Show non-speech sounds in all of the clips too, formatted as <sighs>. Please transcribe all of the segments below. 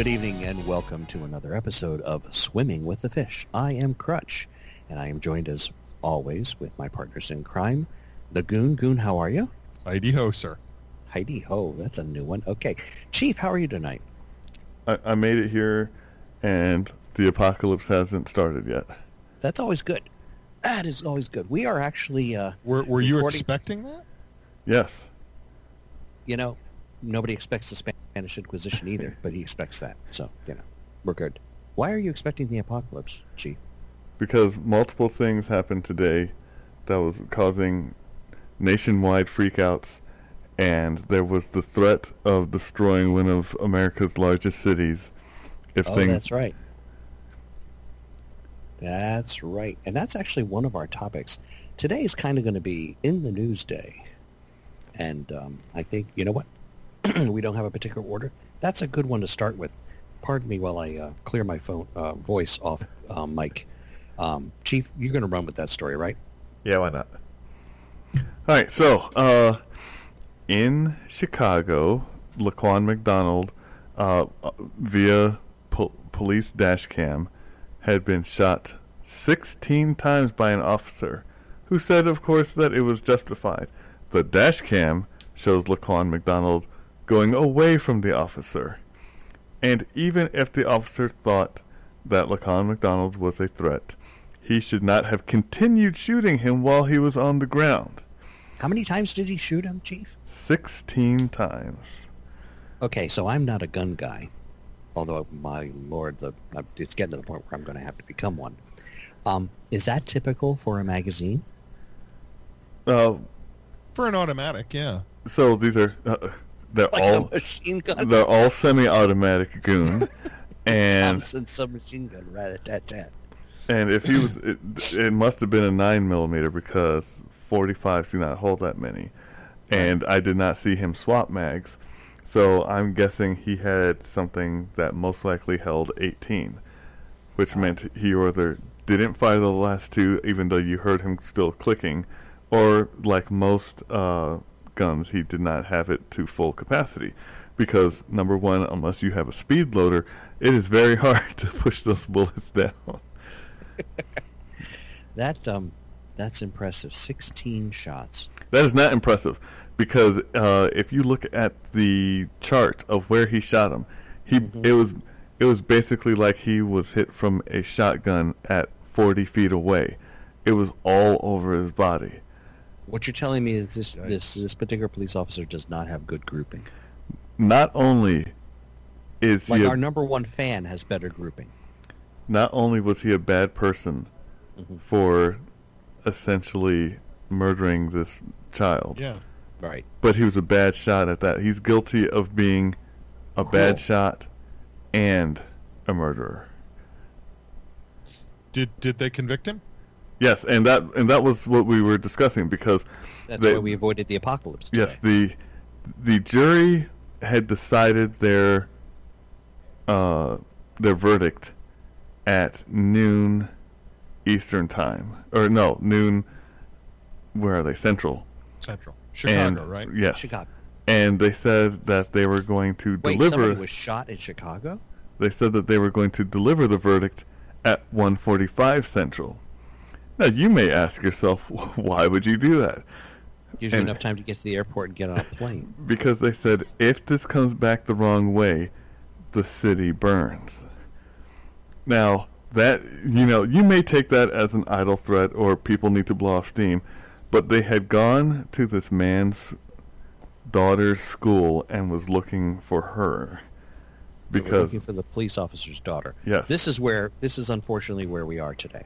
Good evening and welcome to another episode of Swimming with the Fish. I am Crutch, and I am joined as always with my partners in crime, the Goon. Goon, how are you? Heidi ho, sir. Heidi ho, that's a new one. Okay, Chief, how are you tonight? I, I made it here, and the apocalypse hasn't started yet. That's always good. That is always good. We are actually, uh, Were, were you Recording- expecting that? Yes. you know, nobody expects the Spanish Inquisition either, <laughs> but he expects that. So, you know, we're good. Why are you expecting the apocalypse, Chief? because multiple things happened today that was causing nationwide freakouts, and there was the threat of destroying one of America's largest cities. If Oh, things, that's right. That's right. And that's actually one of our topics. Today is kind of going to be in the news day. And um, I think, you know what? <clears throat> we don't have a particular order. That's a good one to start with. Pardon me while I uh, clear my phone uh, voice off um, mic. Um, Chief, you're going to run with that story, right? Yeah, why not? All right, so uh, in Chicago, Laquan McDonald, uh, uh, via pol- police dash cam, had been shot 16 times by an officer, who said, of course, that it was justified. The dash cam shows Laquan McDonald going away from the officer. And even if the officer thought that Laquan McDonald was a threat, he should not have continued shooting him while he was on the ground. How many times did he shoot him, Chief? 16 times. Okay, so I'm not a gun guy, although my lord, the uh, it's getting to the point where I'm going to have to become one. Um, is that typical for a magazine? Uh, For an automatic, yeah. so these are, uh, they're Like all, machine gun? they're all semi-automatic goon. <laughs> and, Thompson submachine gun, right at that tat. and if he was, it, it must have been a 9 millimeter because 45s do not hold that many. And I did not see him swap mags. So I'm guessing he had something that most likely held 18, which meant he either didn't fire the last two, even though you heard him still clicking, or like most uh, guns, he did not have it to full capacity. Because number one, unless you have a speed loader, it is very <laughs> hard to push those bullets <laughs> down. <laughs> That um, that's impressive. Sixteen shots. That is not impressive because uh, if you look at the chart of where he shot him, he Mhm. it was it was basically like he was hit from a shotgun at 40 feet away. It was all over his body. What you're telling me is this this this particular police officer does not have good grouping. Not only is Like he a, our number one fan has better grouping. not only was he a bad person Mhm. for essentially murdering this child, Yeah. Right. but he was a bad shot at that. He's guilty of being a bad shot and a murderer. Did did they convict him? Yes, and that and that was what we were discussing because That's they- why we avoided the apocalypse. Today. yes, the the jury had decided their uh their verdict at noon Eastern time, or no noon. Where are they? Central. Central. Chicago, and, right? Yes. Chicago. And they said that they were going to deliver Wait, deliver. somebody was shot in Chicago. They said that they were going to deliver the verdict at 1:45 Central. Now you may ask yourself, <laughs> why would you do that? Gives you enough time to get to the airport and get on a plane. Because they said if this comes back the wrong way, the city burns. Now that you know, you may take that as an idle threat or people need to blow off steam, but they had gone to this man's daughter's school and was looking for her because looking for the police officer's daughter. yes, This is where this is unfortunately where we are today.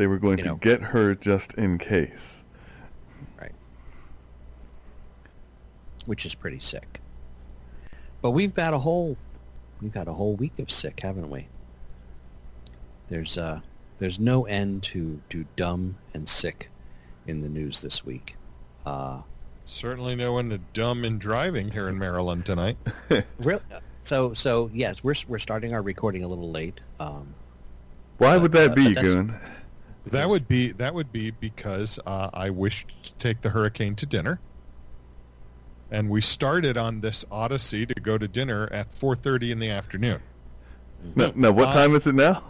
They were going you to know. get her just in case. Right. Which is pretty sick. But we've got a whole we've got a whole week of sick, haven't we? There's uh there's no end to, to dumb and sick in the news this week. Uh Certainly no end to dumb in driving here in Maryland tonight. <laughs> real, so so yes, we're we're starting our recording a little late. Um Why But, would that uh, be, but that's- Goon? That would be that would be because uh, I wished to take the hurricane to dinner, and we started on this odyssey to go to dinner at 4:30 in the afternoon. Now, now what Uh, time is it now?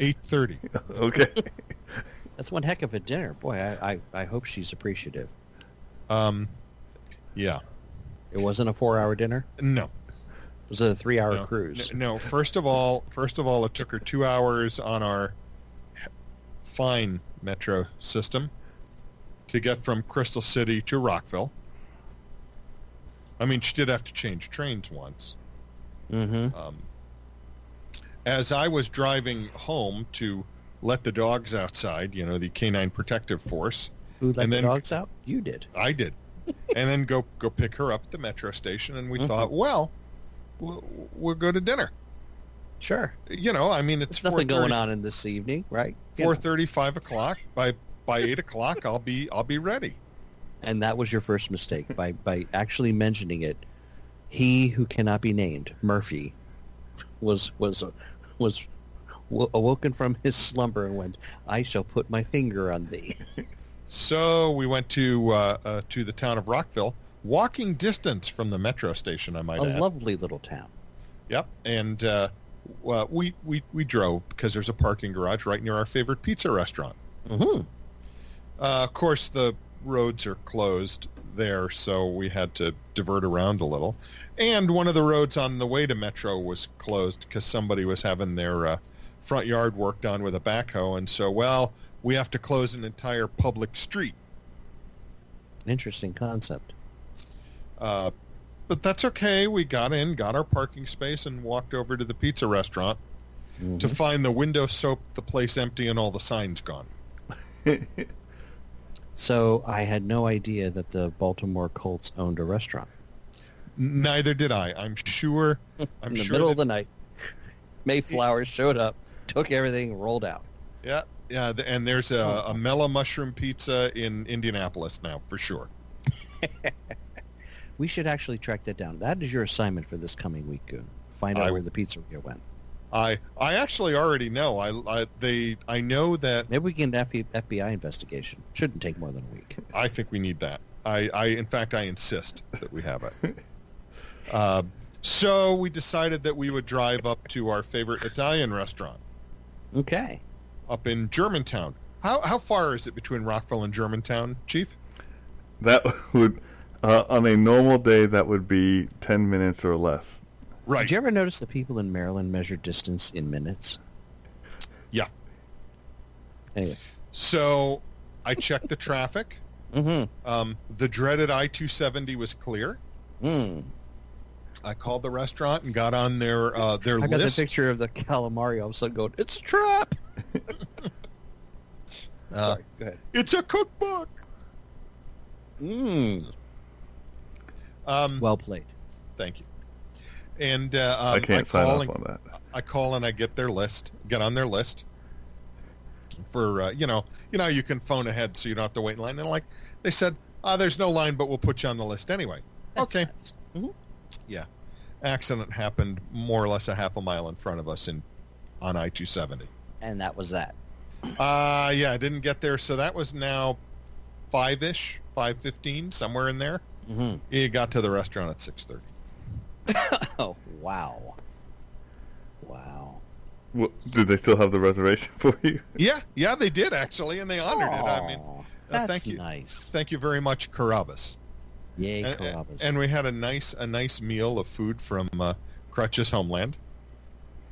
8:30. <laughs> Okay. <laughs> That's one heck of a dinner. Boy, I, I, I hope she's appreciative. Um, yeah. It wasn't a four-hour dinner. No. It was a three-hour no, cruise. n- No. First of all, first of all, it took her two hours on our fine metro system to get from Crystal City to Rockville. I mean, she did have to change trains once. Mm-hmm. Um, as I was driving home to let the dogs outside, you know, the canine protective force, Who let and the then- dogs out? You did. I did, and then go go pick her up at the metro station, and we Mhm. thought, well, we'll, we'll go to dinner. Sure. You know, I mean, it's There's nothing going on in this evening, right? Four thirty, five o'clock. By by eight o'clock, I'll be I'll be ready. And that was your first mistake by by actually mentioning it. He who cannot be named, Murphy, was was was awoken from his slumber and went, "I shall put my finger on thee." <laughs> So we went to uh, uh, to the town of Rockville, walking distance from the metro station. I might a add. lovely little town. Yep, and uh, well, we, we we drove because there's a parking garage right near our favorite pizza restaurant. Mm-hmm. Uh, of course, the roads are closed there, so we had to divert around a little. And one of the roads on the way to Metro was closed because somebody was having their uh, front yard worked on with a backhoe, and so well, we have to close an entire public street. Interesting concept. Uh, but that's okay. We got in, got our parking space, and walked over to the pizza restaurant Mhm. to find the window soap, the place empty, and all the signs gone. <laughs> So I had no idea that the Baltimore Colts owned a restaurant Neither did I. I'm sure. <laughs> I'm in the sure middle of the night. <laughs> Mayflowers showed up, took everything, rolled out. Yeah, yeah, and there's a, a Mellow Mushroom pizza in Indianapolis now for sure. We should actually track that down. That is your assignment for this coming week, Goon. Find out I- where the pizzeria went. I I actually already know. I, I they I know that. Maybe we can get an F- FBI investigation. Shouldn't take more than a week. I think we need that. I, I in fact I insist that we have it. uh, <laughs> so we decided that we would drive up to our favorite Italian restaurant Okay. up in Germantown. How how far is it between Rockville and Germantown, Chief? that <laughs> would, uh, on a normal day, that would be 10 minutes or less. Right. Did you ever notice that people in Maryland measure distance in minutes? Yeah. Anyway. So I checked the traffic. <laughs> Mm-hmm. Um, the dreaded I-270 was clear. Mm. I called the restaurant and got on their uh, their I got list. the picture of the calamari all of a sudden going, it's a trap! <laughs> Uh, Sorry, go ahead. it's a cookbook. Mm. Um, Well played. thank you. And uh, um, I can't sign call off and, on that. I call and I get their list, get on their list for uh, you know, you know, you can phone ahead so you don't have to wait in line. And like they said, uh, there's no line, but we'll put you on the list anyway. That's okay. nice. Mhm. Accident happened more or less a half a mile in front of us in on I-270. And that was that. Uh yeah, I didn't get there, so that was now five-ish, five fifteen, somewhere in there. Mm-hmm. You got to the restaurant at six thirty. <laughs> Oh, wow. Wow. Wha- Did they still have the reservation <laughs> for you? Yeah, yeah, they did actually, and they honored it. I mean, uh, that's thank you. nice. thank you very much, Carrabba's. Yay, And, Carrabba's. and we had a nice a nice meal of food from uh, Crutch's homeland.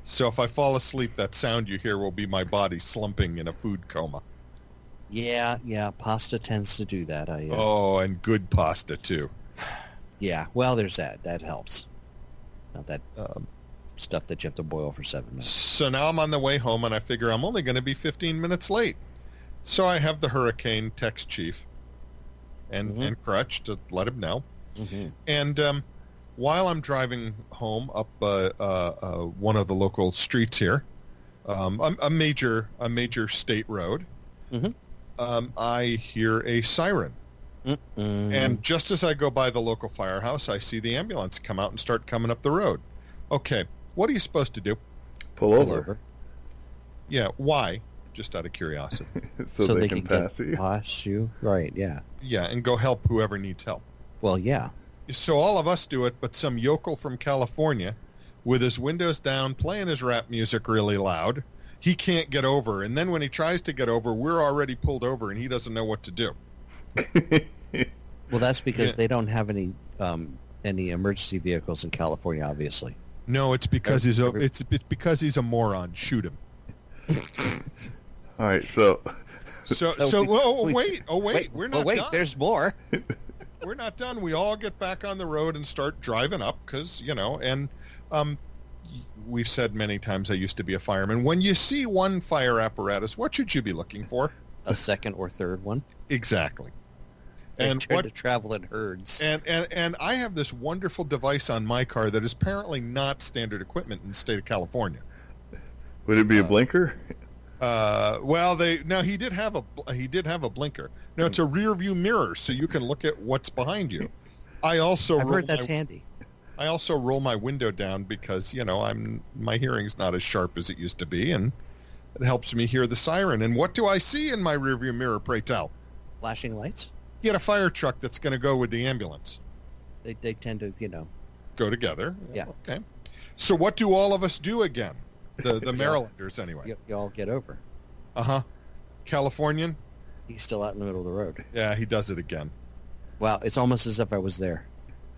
So if I fall asleep, that sound you hear will be my body slumping in a food coma. Yeah, yeah, pasta tends to do that. I, uh, Oh, and good pasta too. Yeah, well, there's that. That helps. Not that Um, stuff that you have to boil for seven minutes. so now I'm on the way home, and I figure I'm only going to be 15 minutes late. So I have the hurricane text chief and Mhm. and Crutch to let him know. Mm-hmm. And um, while I'm driving home up uh, uh, uh, one of the local streets here, um, a, a major a major state road, Mhm. Um, I hear a siren. Mm-mm. And just as I go by the local firehouse, I see the ambulance come out and start coming up the road. Okay, what are you supposed to do? Pull Pull over, over Yeah, why? Just out of curiosity. <laughs> so, they, can, pass get you. past you. Right? Yeah. yeah, and go help whoever needs help. Well, yeah. so all of us do it, but some yokel from California, with his windows down, playing his rap music really loud, he can't get over. And then when he tries to get over, we're already pulled over, and he doesn't know what to do. <laughs> Well, that's because Yeah. they don't have any um, any emergency vehicles in California, obviously. No, it's because he's a it's it's because he's a moron. Shoot him. <laughs> All right, so <laughs> So So so, we- oh we- wait oh wait, we're oh, not wait, done. there's more. we're not done. We all get back on the road and start driving up because you know. And um, y- we've said many times I used to be a fireman. When you see one fire apparatus, what should you be looking for? A second or third one. Exactly. They And tend what to travel in herds. and, and and I have this wonderful device on my car that is apparently not standard equipment in the state of California. would it be a Uh, blinker? Uh, well, they now he did have a bl- he did have a blinker. Now it's a rear view mirror, so you can look at what's behind you. I also I've heard that's my, handy. I also roll my window down because you know I'm my hearing's not as sharp as it used to be, and it helps me hear the siren. And what do I see in my rearview mirror? Pray tell. Flashing lights. You get a fire truck that's going to go with the ambulance. They they tend to you know Go together. Yeah. Okay. So what do all of us do again? The the <laughs> Marylanders anyway. you, you all get over. Uh huh. Californian. He's still out in the middle of the road. Yeah, he does it again. Wow, it's almost as if I was there.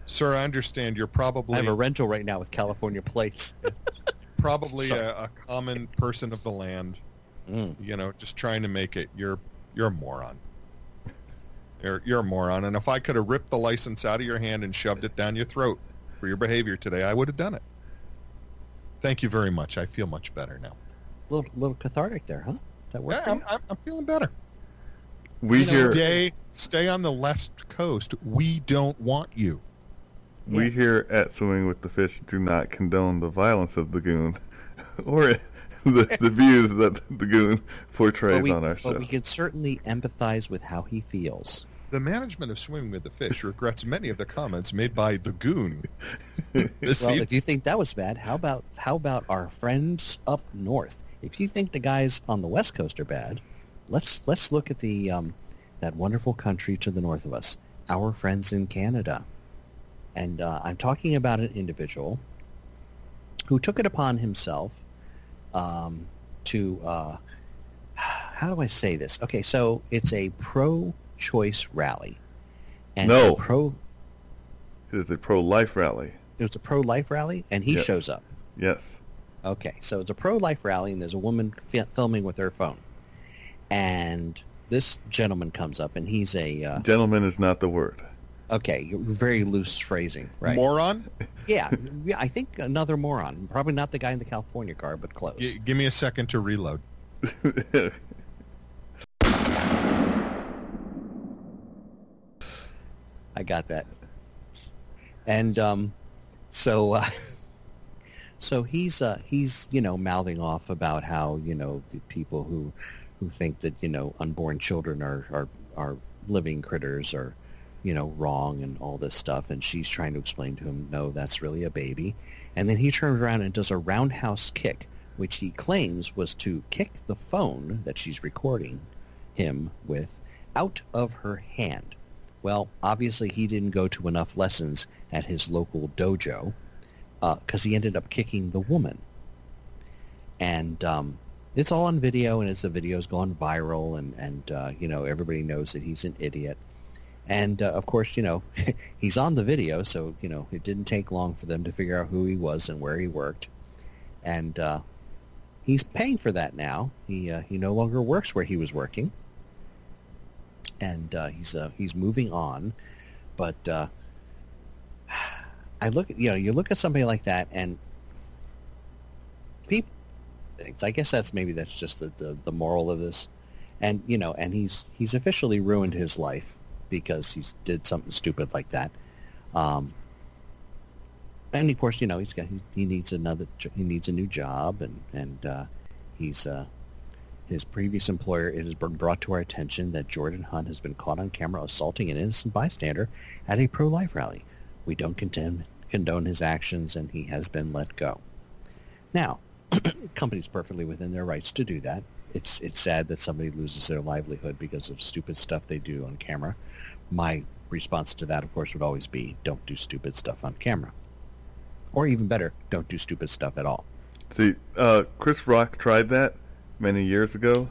Sir, I understand you're probably I have a rental right now with California plates. <laughs> probably a, a common person of the land. Mm. You know, just trying to make it. You're you're a moron. You're you're a moron. And if I could have ripped the license out of your hand and shoved it down your throat for your behavior today, I would have done it. Thank you very much. I feel much better now. A Little little cathartic there, huh? That worked. Yeah, I'm. I'm, I'm feeling better. We you know, here Stay stay on the left coast. We don't want you. We here at Swimming with the Fish do not condone the violence of the goon <laughs> or the, the views that the goon portrays but we, on our show. but we can certainly empathize with how he feels. The management of Swimming with the Fish regrets many of the comments made by the goon. <laughs> This Well, season. if you think that was bad, how about how about our friends up north? If you think the guys on the west coast are bad, let's let's look at the um, that wonderful country to the north of us, our friends in Canada. And uh, I'm talking about an individual who took it upon himself um, to uh, <sighs> how do I say this? Okay, so it's a pro-choice rally, and No. pro it is a pro-life rally. there's a pro-life rally, and he Yes. shows up. Yes. Okay, so it's a pro-life rally, and there's a woman fi- filming with her phone, and this gentleman comes up, and he's a uh, Gentleman is not the word. Okay, very loose phrasing, right? Moron? yeah, yeah. I think another moron, probably not the guy in the California car, but close. G- give me a second to reload. <laughs> I got that. And um, so, uh, <laughs> so he's uh, he's you know mouthing off about how you know the people who who think that you know unborn children are are are living critters are you know wrong and all this stuff, and she's trying to explain to him, no, that's really a baby. And then he turns around and does a roundhouse kick, which he claims was to kick the phone that she's recording him with out of her hand. Well, obviously he didn't go to enough lessons at his local dojo because he ended up kicking the woman. And um, it's all on video, and as the video's gone viral, and and uh, you know everybody knows that he's an idiot. And uh, of course, you know <laughs> he's on the video, so you know it didn't take long for them to figure out who he was and where he worked. And uh, he's paying for that now. He uh, he no longer works where he was working and uh, he's uh, he's moving on. But uh, I look, at you know, you look at somebody like that, and people. I guess that's maybe that's just the, the, the moral of this, and you know, and he's he's officially ruined his life because he's did something stupid like that. Um, and of course, you know, he's got he, he needs another he needs a new job, and and uh, he's uh, his previous employer, it has been brought to our attention that Jordan Hunt has been caught on camera assaulting an innocent bystander at a pro-life rally. We don't condemn, condone his actions, and he has been let go. Now, <clears throat> company's perfectly within their rights to do that. It's it's sad that somebody loses their livelihood because of stupid stuff they do on camera. My response to that, of course, would always be, "Don't do stupid stuff on camera," or even better, "Don't do stupid stuff at all." See, uh, Chris Rock tried that many years ago.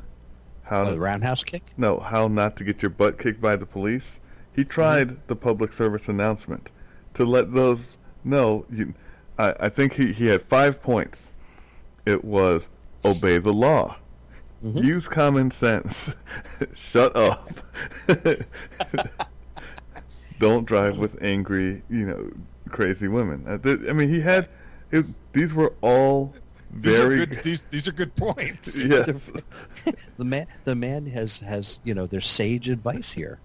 How Oh, the roundhouse kick. no, how not to get your butt kicked by the police. He tried the public service announcement to let those know. You, I, I think he, he had five points. It was obey the law, Mhm. use common sense, <laughs> shut up, <laughs> don't drive with angry, you know, crazy women. I, mean, he had it, these were all These very are good. These these are good points. <laughs> yes. The man, the man has has you know, there's sage advice here.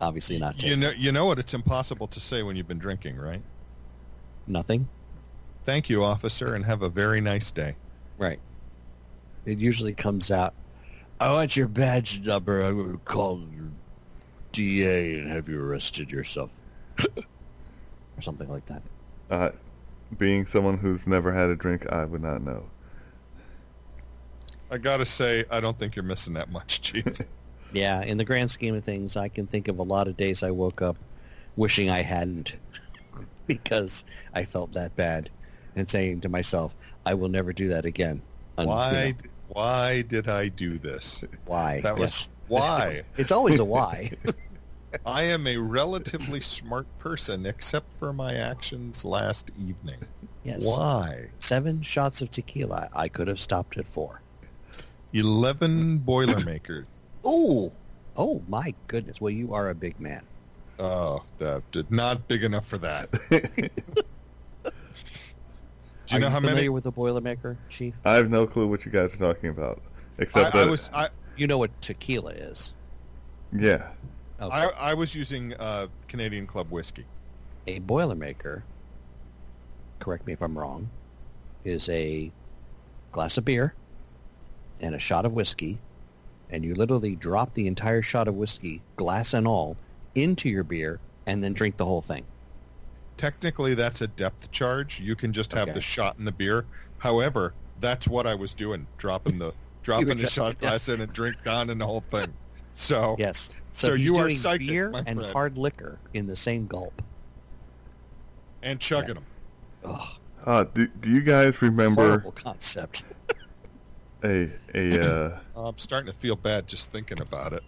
Obviously not. You know, you know what? It's impossible to say when you've been drinking, right? Nothing. Thank you, officer, and have a very nice day. Right. It usually comes out. I want your badge number. I'm going to call your DA and have you arrested yourself, <laughs> or something like that. Uh, being someone who's never had a drink, I would not know. I gotta say, I don't think you're missing that much, Chief. <laughs> Yeah, in the grand scheme of things, I can think of a lot of days I woke up wishing I hadn't <laughs> because I felt that bad and saying to myself, I will never do that again. And, you know, why? Did I do this? why? That was Yes. why. <laughs> It's always a why. <laughs> I am a relatively smart person, except for my actions last evening. yes. Why? Seven shots of tequila. I could have stopped at four. Eleven Boilermakers. <laughs> Oh, oh my goodness. Well, you are a big man. Oh, that did not big enough for that. Do you are know you how familiar many? with the Boilermaker, Chief? I have no clue what you guys are talking about, except I, I that was I, You know what tequila is. yeah, Okay. I, I was using uh, Canadian Club whiskey. a Boilermaker, correct me if I'm wrong, is a glass of beer and a shot of whiskey, and you literally drop the entire shot of whiskey, glass and all, into your beer and then drink the whole thing. Technically, that's a depth charge. You can just have Okay. the shot in the beer. However, that's what I was doing, dropping the <laughs> dropping the shot glass in and drink down and the whole thing. So <laughs> Yes. So he's you are doing psychic, beer and friend. hard liquor in the same gulp. and chugging them. Ugh, uh, do do you guys remember horrible concept. a a uh, <laughs> I'm starting to feel bad just thinking about it.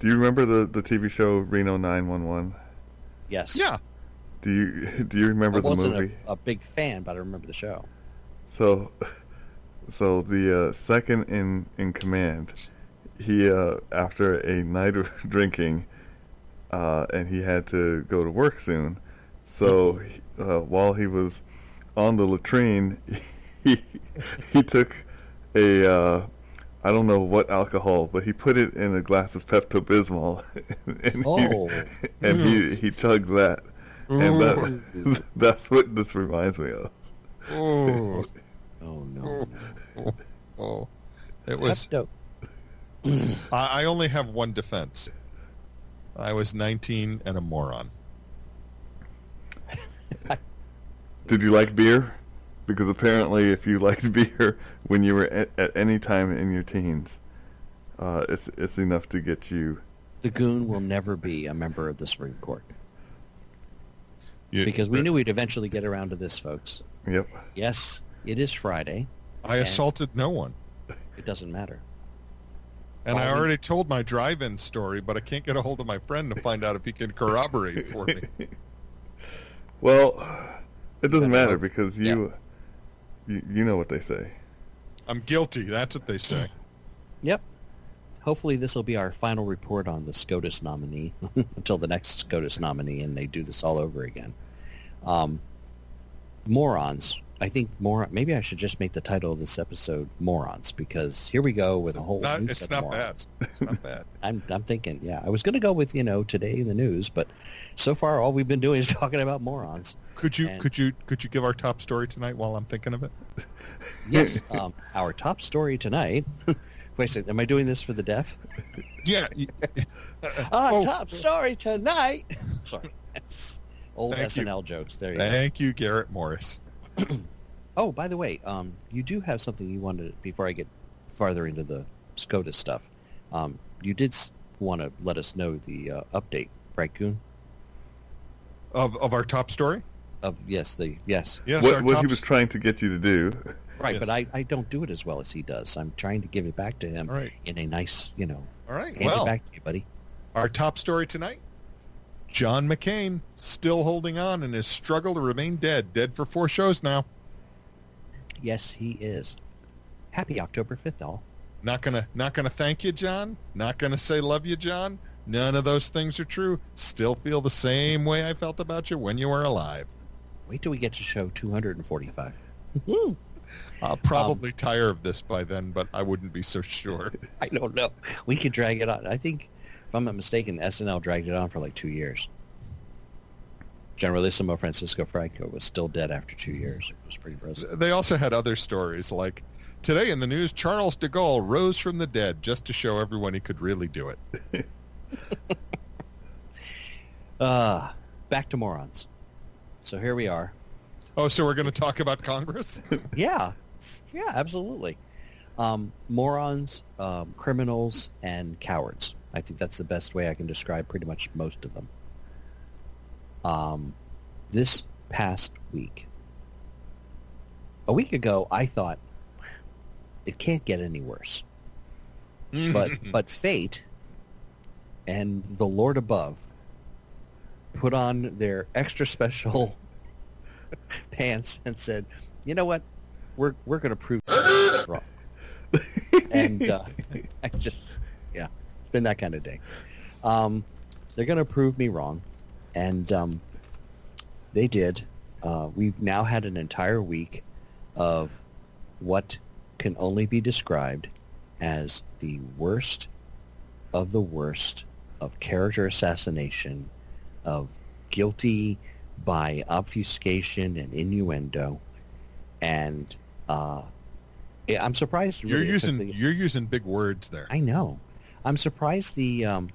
do you remember the the TV show Reno 911? Yes. Yeah, Do you <laughs> do you remember I the wasn't movie? a, a big fan, but I remember the show. So, <laughs> so the uh, second in in command, he uh, after a night of <laughs> drinking, uh, and he had to go to work soon. So he- uh, while he was on the latrine, he he took a uh, I don't know what alcohol, but he put it in a glass of Pepto Bismol, and <laughs> Oh. he and he oh. mm. he chugged that, and that mm. <laughs> that's what this reminds me of. oh, <laughs> Oh no. no. oh, it was. Pepto. <clears throat> I, I only have one defense. I was 19 and a moron. Did you like beer? Because apparently, if you liked <laughs> beer when you were at, at any time in your teens, uh, it's it's enough to get you. The goon will never be a member of the Supreme Court You- because we knew we'd eventually get around to this, folks. Yep. Yes, it is Friday. I assaulted no one. It doesn't matter. And I we- already told my drive-in story, but I can't get a hold of my friend to find out if he can corroborate for me. <laughs> well, it doesn't matter because you, you you know what they say. I'm guilty. That's what they say. <clears throat> Yep. Hopefully, this will be our final report on the SCOTUS nominee <laughs> until the next SCOTUS nominee, and they do this all over again. Um, morons. I think more. Maybe I should just make the title of this episode "Morons" because here we go with a whole. Not, new it's set of not morons. bad. It's not bad. <laughs> I'm I'm thinking, yeah, I was going to go with you know today in the news, but so far all we've been doing is <laughs> talking about morons. Could you And- could you could you give our top story tonight while I'm thinking of it? <laughs> Yes, um, our top story tonight. <laughs> Wait a second, am I doing this for the deaf? Yeah. Our Oh, top story tonight. Sorry, old Thank you. SNL jokes. There you go. Thank you, Garrett Morris. <clears throat> Oh, by the way, um, you do have something you wanted before I get farther into the SCOTUS stuff. Um, you did want to let us know the uh, update, right, Goon? Of of our top story. Of yes, the yes, Yes, what what he was trying to get you to do. right. Yes. But I, I don't do it as well as he does. I'm trying to give it back to him All right. in a nice, you know, All right. hand Well, it back to you, buddy. our top story tonight. John McCain still holding on in his struggle to remain dead. Dead for four shows now. Yes, he is. Happy October fifth, all. Not gonna not gonna thank you, John. Not gonna say love you, John. None of those things are true. Still feel the same way I felt about you when you were alive. Wait till we get to show 245. I'll probably um, tire of this by then, but I wouldn't be so sure. <laughs> I don't know. We could drag it on. I think, if I'm not mistaken, SNL dragged it on for like two years. Generalissimo Francisco Franco was still dead after two years. It was pretty impressive. They also had other stories like today in the news, Charles de Gaulle rose from the dead just to show everyone he could really do it. <laughs> <laughs> Uh, back to morons. So here we are. Oh, so we're going to talk about Congress? <laughs> Yeah, yeah, absolutely. Um, morons, um, criminals, and cowards. I think that's the best way I can describe pretty much most of them. Um, this past week, a week ago, I thought it can't get any worse. But <laughs> but fate and the Lord above put on their extra special <laughs> pants and said, "You know what? We're we're going to prove <laughs> wrong." and uh, I just, yeah, it's been that kind of day. Um, they're going to prove me wrong, and um, they did. Uh, we've now had an entire week of what can only be described as the worst of the worst of character assassination, of guilty by obfuscation and innuendo, and uh, yeah, I'm surprised. you're really, using the- you're using big words there. I know. I'm surprised the um,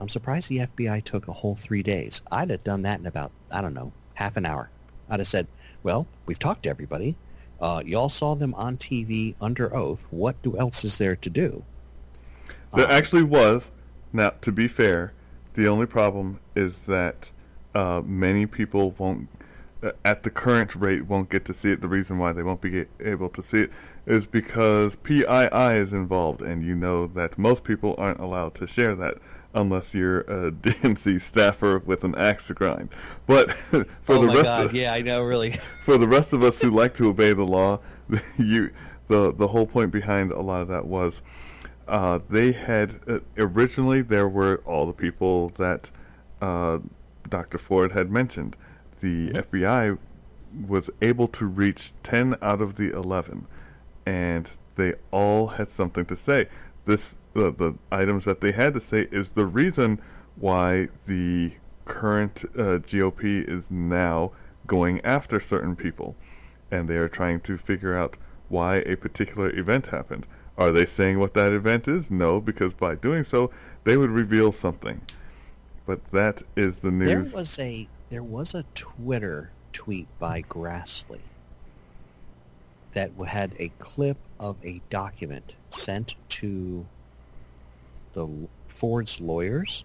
I'm surprised the FBI took a whole three days. I'd have done that in about I don't know half an hour. I'd have said, "Well, we've talked to everybody. Uh, y'all saw them on TV under oath. What do else is there to do?" There Um, actually was. Now, to be fair, the only problem is that uh, many people won't, uh, at the current rate, won't get to see it. The reason why they won't be able to see it is because PII is involved, and you know that most people aren't allowed to share that unless you're a <laughs> DNC staffer with an axe to grind. But <laughs> for oh the my rest God! of Yeah, I know. Really. <laughs> for the rest of us who like to obey the law, you the the whole point behind a lot of that was uh, they had uh, originally there were all the people that uh, Dr. Ford had mentioned. The FBI was able to reach ten out of the eleven, and they all had something to say. This the the items that they had to say is the reason why the current uh, GOP is now going after certain people, and they are trying to figure out why a particular event happened. Are they saying what that event is? No, because by doing so, they would reveal something. But that is the news. There was a there was a Twitter tweet by Grassley that had a clip of a document sent to the Ford's lawyers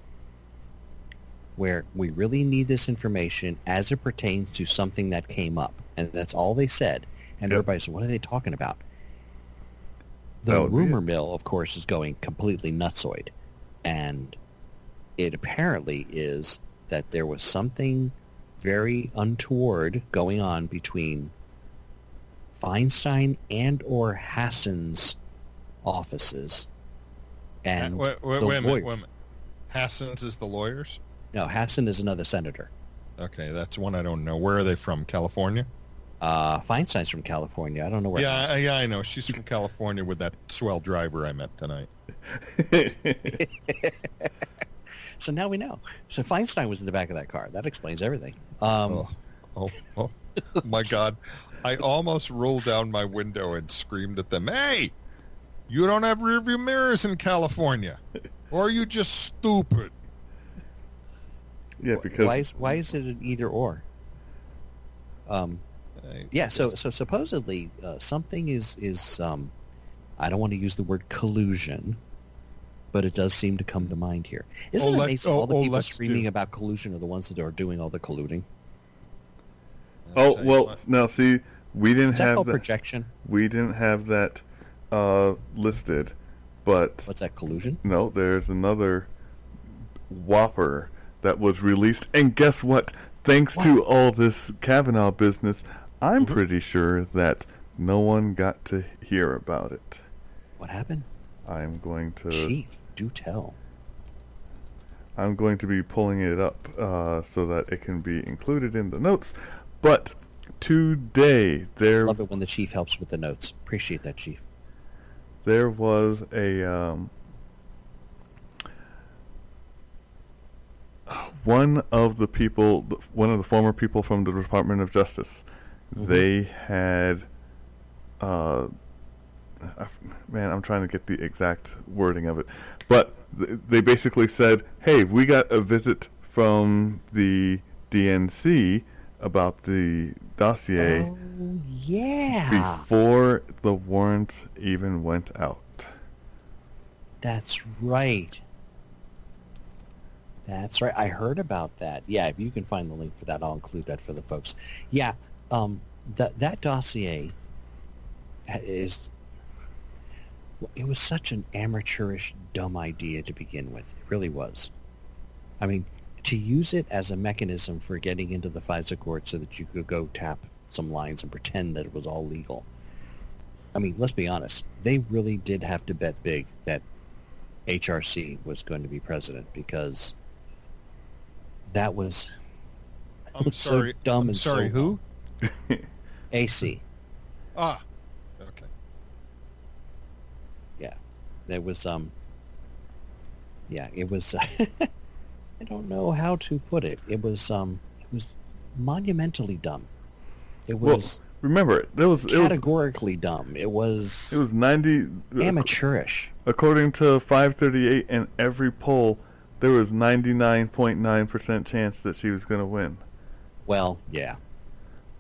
where we really need this information as it pertains to something that came up. And that's all they said. And Yep. everybody said, what are they talking about? The rumor mill, of course, is going completely nutsoid. And it apparently is that there was something very untoward going on between Feinstein and or Hassan's offices and wait, wait, the wait a minute, wait a lawyers. minute. Hassans is the lawyers? no Hassan is another senator. Okay, that's one I don't know. Where are they from? California? Uh, Feinstein's from California. I don't know where. yeah, I, yeah, I know. She's from California with that swell driver I met tonight. <laughs> <laughs> so now we know. So Feinstein was in the back of that car. That explains everything. Um, Oh, oh, oh my God. I almost rolled down my window and screamed at them, Hey, you don't have rearview mirrors in California. Or are you just stupid? yeah, because why is why is it an either or? Um, I- yeah. So so supposedly uh, something is is um, I don't want to use the word collusion, but it does seem to come to mind here. Isn't it Ole- amazing oh, all the oh, people screaming do- about collusion are the ones that are doing all the colluding? Oh well, now see, we didn't Is that have that. projection? We didn't have that uh, listed, but What's that collusion? no, there's another Whopper that was released, and guess what? Thanks to all this Kavanaugh business, I'm Mhm. pretty sure that no one got to hear about it. What happened? I'm going to. Chief, do tell. I'm going to be pulling it up uh, so that it can be included in the notes. But today there Love it when the chief helps with the notes. Appreciate that, chief. there was a um, one of the people, one of the former people from the Department of Justice. Mhm. They had, uh, man, I'm trying to get the exact wording of it, but th- they basically said, "Hey, we got a visit from the DNC about the dossier." Oh, yeah. before the warrant even went out. That's right. That's right. I heard about that. Yeah, if you can find the link for that, I'll include that for the folks. Yeah, um, that that dossier is. It was such an amateurish, dumb idea to begin with. It really was. I mean, to use it as a mechanism for getting into the FISA court so that you could go tap some lines and pretend that it was all legal. I mean, let's be honest. They really did have to bet big that HRC was going to be president because that was I'm <laughs> so dumb I'm and so sorry. Who? AC. Ah. Okay. Yeah. There was um. Yeah, it was. <laughs> I don't know how to put it. It was um. It was monumentally dumb. It Well, was Remember, there was it was categorically dumb. It was, it was ninety. amateurish. According to 538, in every poll, there was 99.9 percent chance that she was going to win. Well, yeah.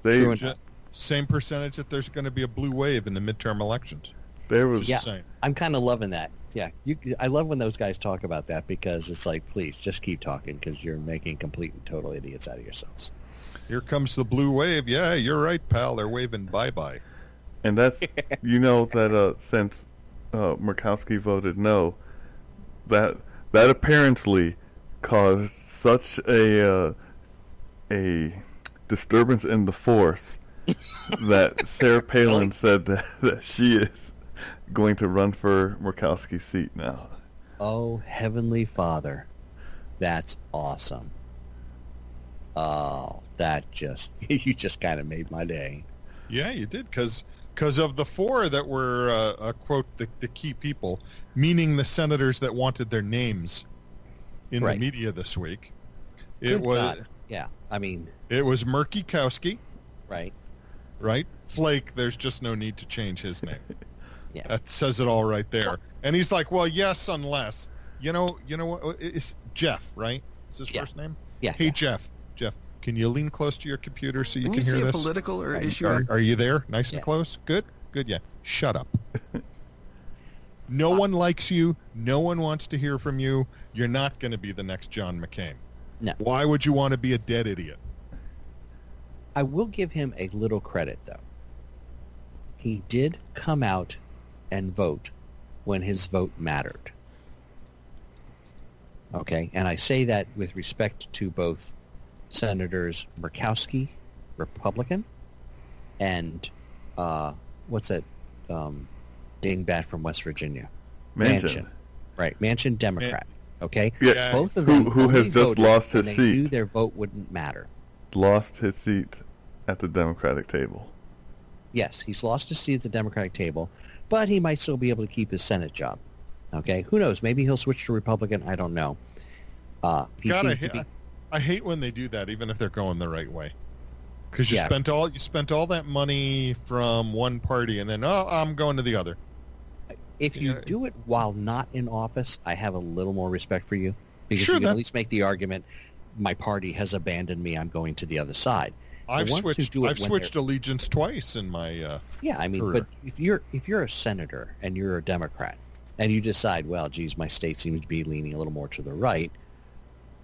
They True Ju- Same percentage that there's going to be a blue wave in the midterm elections. there was Yeah. Same. I'm kind of loving that. Yeah, you, I love when those guys talk about that because it's like, please, just keep talking because you're making complete and total idiots out of yourselves. Here comes the blue wave. Yeah, you're right, pal. They're waving bye bye. and that's <laughs> you know that uh, since uh, Murkowski voted no, that that apparently caused such a uh, a disturbance in the force that Sarah <laughs> Palin said that, that she is going to run for Murkowski's seat now. Oh, Heavenly Father, that's awesome. Oh, that just <laughs> you just kind of made my day. Yeah, you did because because of the four that were uh, uh, quote the, the key people, meaning the senators that wanted their names in Right. the media this week. It Good was God. Yeah, I mean, it was Murkowski, right? right? Flake. There's just no need to change his name. <laughs> Yeah. That says it all right there. And he's like, well, yes, unless you know, you know what? Uh, it's Jeff, right? Is his Yeah. first name? Yeah. Hey, Jeff. Jeff, can you lean close to your computer so you Can can you hear see a this? political or Right. issue? Are, are you there? Nice and close? Good? Good, yeah. Shut up. <laughs> no one likes you. No one wants to hear from you. You're not going to be the next John McCain. No. Why would you want to be a dead idiot? I will give him a little credit though. He did come out and vote when his vote mattered. Okay, and I say that with respect to both Senators Murkowski, Republican, and uh, what's that um, dingbat from West Virginia? Manchin. Right, Manchin Democrat. Okay, Yeah, Yeah. both of Who- them who only has just lost his they knew seat. their vote wouldn't matter. lost his seat at the Democratic table. Yes, he's lost his seat at the Democratic table, but he might still be able to keep his Senate job. Okay, who knows? Maybe he'll switch to Republican. I don't know. Uh, he God, I, seems to ha- be, I hate when they do that, even if they're going the right way. Because you Yeah. spent all you spent all that money from one party, and then oh, I'm going to the other. If you do it while not in office, I have a little more respect for you because Sure, you can at least make the argument: my party has abandoned me. I'm going to the other side. I've switched. I've switched allegiance twice in my. Uh, Yeah, I mean, Career. but if you're if you're a senator and you're a Democrat, and you decide, well, geez, my state seems to be leaning a little more to the right.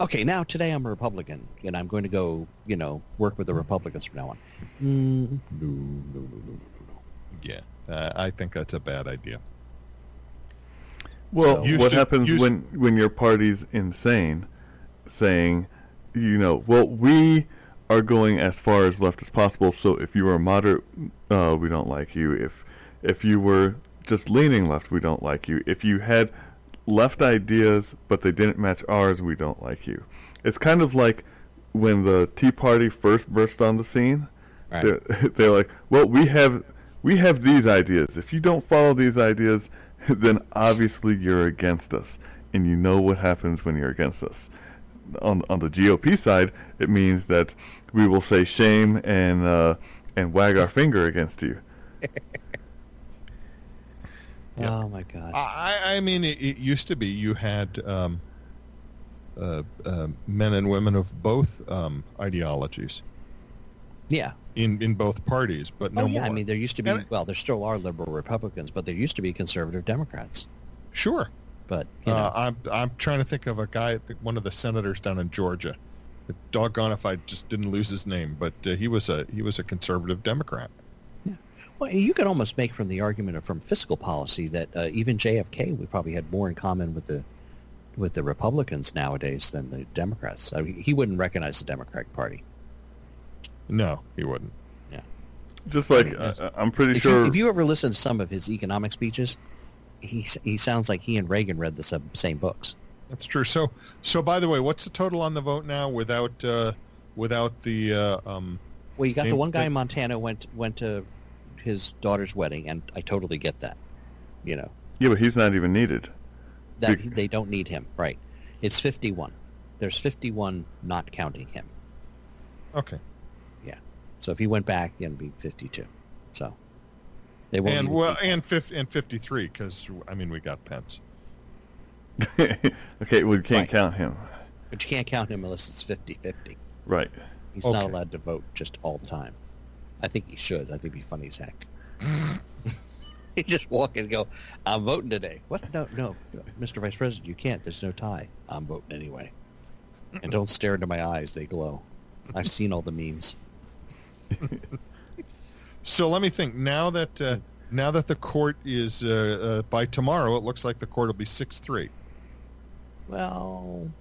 Okay, now today I'm a Republican, and I'm going to go, you know, work with the Republicans from now on. Mm, no, no, no, no, no, no, no. Yeah, uh, I think that's a bad idea. Well, So- what to- happens used- when when your party's insane, saying, you know, well, we are going as far as left as possible. So if you are moderate, uh, we don't like you. If if you were just leaning left, we don't like you. If you had left ideas but they didn't match ours, we don't like you. It's kind of like when the Tea Party first burst on the scene. Right. They're, <laughs> they're like, well, we have we have these ideas. If you don't follow these ideas, <laughs> then obviously you're against us, and you know what happens when you're against us. On on the GOP side, it means that we will say shame and uh, and wag our finger against you. <laughs> Yeah. Oh my God. I, I mean, it, it used to be you had um, uh, uh, men and women of both um, ideologies yeah. in, in both parties, but no oh yeah. more. I mean, there used to be. And- Well, there still are liberal Republicans, but there used to be conservative Democrats. sure. But you know, Uh, I'm I'm trying to think of a guy, one of the senators down in Georgia. Doggone if I just didn't lose his name, but uh, he was a he was a conservative Democrat. Yeah. Well, you could almost make from the argument of from fiscal policy that uh, even JFK we probably had more in common with the with the Republicans nowadays than the Democrats. I mean, he wouldn't recognize the Democratic Party. No, he wouldn't. Yeah. Just like uh, I'm pretty If sure. you, if you ever listen to some of his economic speeches, he he sounds like he and Reagan read the sub, same books. That's true. So so by the way, what's the total on the vote now without uh, without the uh, um, Well, you got the one guy thing. in Montana went went to his daughter's wedding, and I totally get that. You know yeah, but he's not even needed. that Bec- they don't need him, right? It's fifty one. There's fifty one not counting him. okay. So if he went back, it'd be 52. So they won't. and well, and fif- and fifty three because I mean we got Pence. <laughs> okay, we can't Right. count him. but you can't count him unless it's 50-50. Right. He's not allowed to vote just all the time. I think he should. I think it'd be funny as heck. <laughs> he just walk in and go, "I'm voting today." What? No, no, Mr. Vice President, you can't. There's no tie. I'm voting anyway. And don't stare into my eyes; they glow. I've seen all the memes. <laughs> So let me think. Now that uh, now that the court is uh, uh, by tomorrow, it looks like the court will be six three. Well,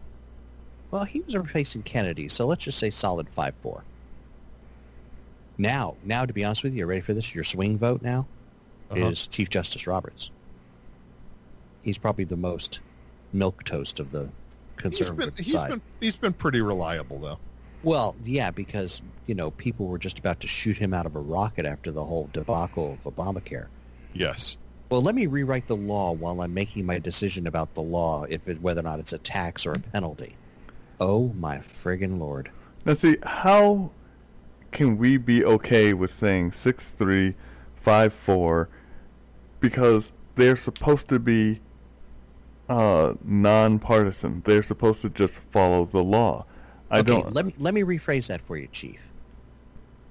well, he was replacing Kennedy, so let's just say solid five four. Now, now, to be honest with you, are you ready for this? Your swing vote now Uh-huh. is Chief Justice Roberts. He's probably the most milk toast of the He's conservative been he's side. been he's been pretty reliable though. Well, yeah, because you know people were just about to shoot him out of a rocket after the whole debacle of Obamacare. Yes. Well, let me rewrite the law while I'm making my decision about the law, if it, whether or not it's a tax or a penalty. Oh my friggin' lord! Now, see, how can we be okay with saying six three, five four, because they're supposed to be uh, nonpartisan. They're supposed to just follow the law. I okay, don't. let me let me rephrase that for you, Chief.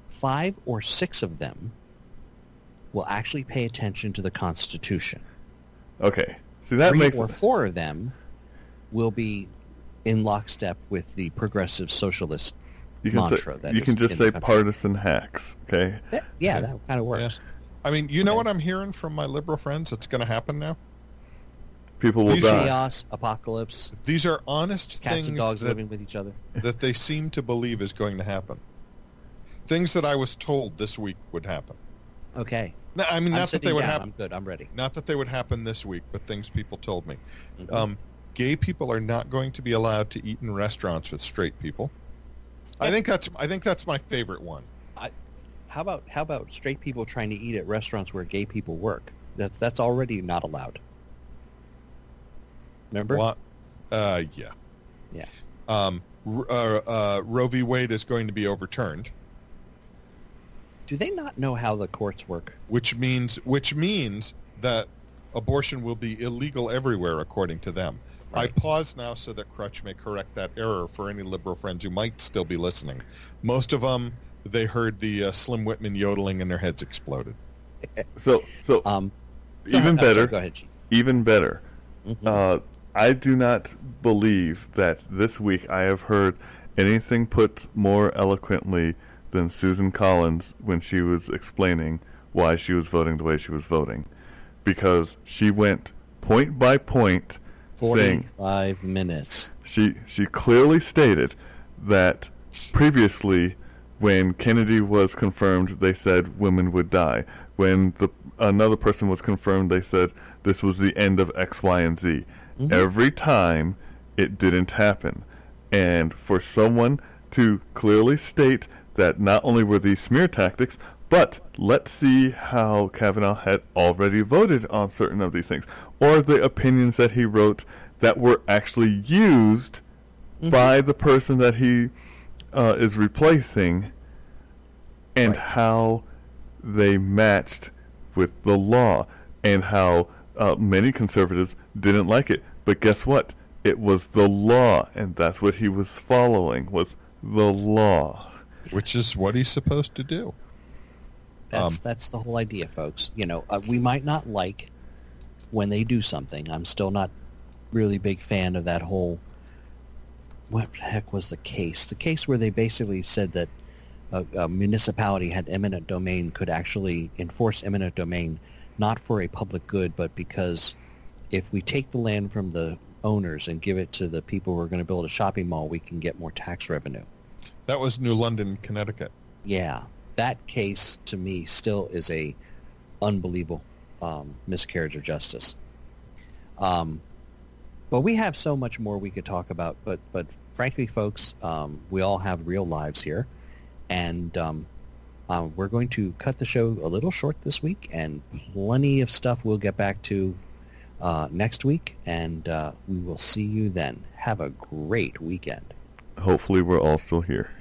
Five or six of them will actually pay attention to the Constitution. okay, see that Three makes or four of them will be in lockstep with the progressive socialist. you can mantra say, that you is can just say partisan hacks. Okay, That- yeah, that kind of works. I mean, you know what I'm hearing from my liberal friends? It's going to happen now. People will These die. Chaos, apocalypse, These are honest cats things and dogs that, living with each other. that <laughs> they seem to believe is going to happen. Things that I was told this week would happen. Okay, No, I mean, I'm not that they would down. happen. I'm good. I'm ready. Not that they would happen this week, but things people told me. Mhm. Um, gay people are not going to be allowed to eat in restaurants with straight people. I think that's I think that's my favorite one. How about how about straight people trying to eat at restaurants where gay people work? That's that's already not allowed. Remember? What? Uh, yeah. Yeah. Um, uh, uh, Roe v. Wade is going to be overturned, Do they not know how the courts work? which means which means that abortion will be illegal everywhere, according to them. I pause now so that Crutch may correct that error for any liberal friends who might still be listening. Most of them, they heard the uh, Slim Whitman yodeling and their heads exploded. So, so Um, even ahead. <laughs> I'm better. Go ahead, Chief. even better. Mhm. Uh, I do not believe that this week I have heard anything put more eloquently than Susan Collins when she was explaining why she was voting the way she was voting. Because she went point by point saying Forty-five minutes. she she clearly stated that previously when Kennedy was confirmed they said women would die. When the another person was confirmed they said this was the end of X, Y, and Z. Mhm. Every time it didn't happen. And for someone to clearly state that not only were these smear tactics, but let's see how Kavanaugh had already voted on certain of these things, or the opinions that he wrote that were actually used Mhm. by the person that he uh, is replacing, and Right. how they matched with the law, and how uh, many conservatives didn't like it. But guess what? It was the law, and that's what he was following was the law. which is what he's supposed to do. That's Um, that's the whole idea, folks. You know, uh, we might not like when they do something. I'm still not really big fan of that whole. What the heck was the case? The case where they basically said that a, a municipality had eminent domain could actually enforce eminent domain, not for a public good, but because if we take the land from the owners and give it to the people who are going to build a shopping mall, we can get more tax revenue. That was New London, Connecticut. Yeah, that case to me still is a unbelievable um, miscarriage of justice. Um, but we have so much more we could talk about. But but frankly, folks, um, we all have real lives here, and um, uh, we're going to cut the show a little short this week, and plenty of stuff we'll get back to uh, next week, and uh, we will see you then. Have a great weekend. Hopefully, we're all still here.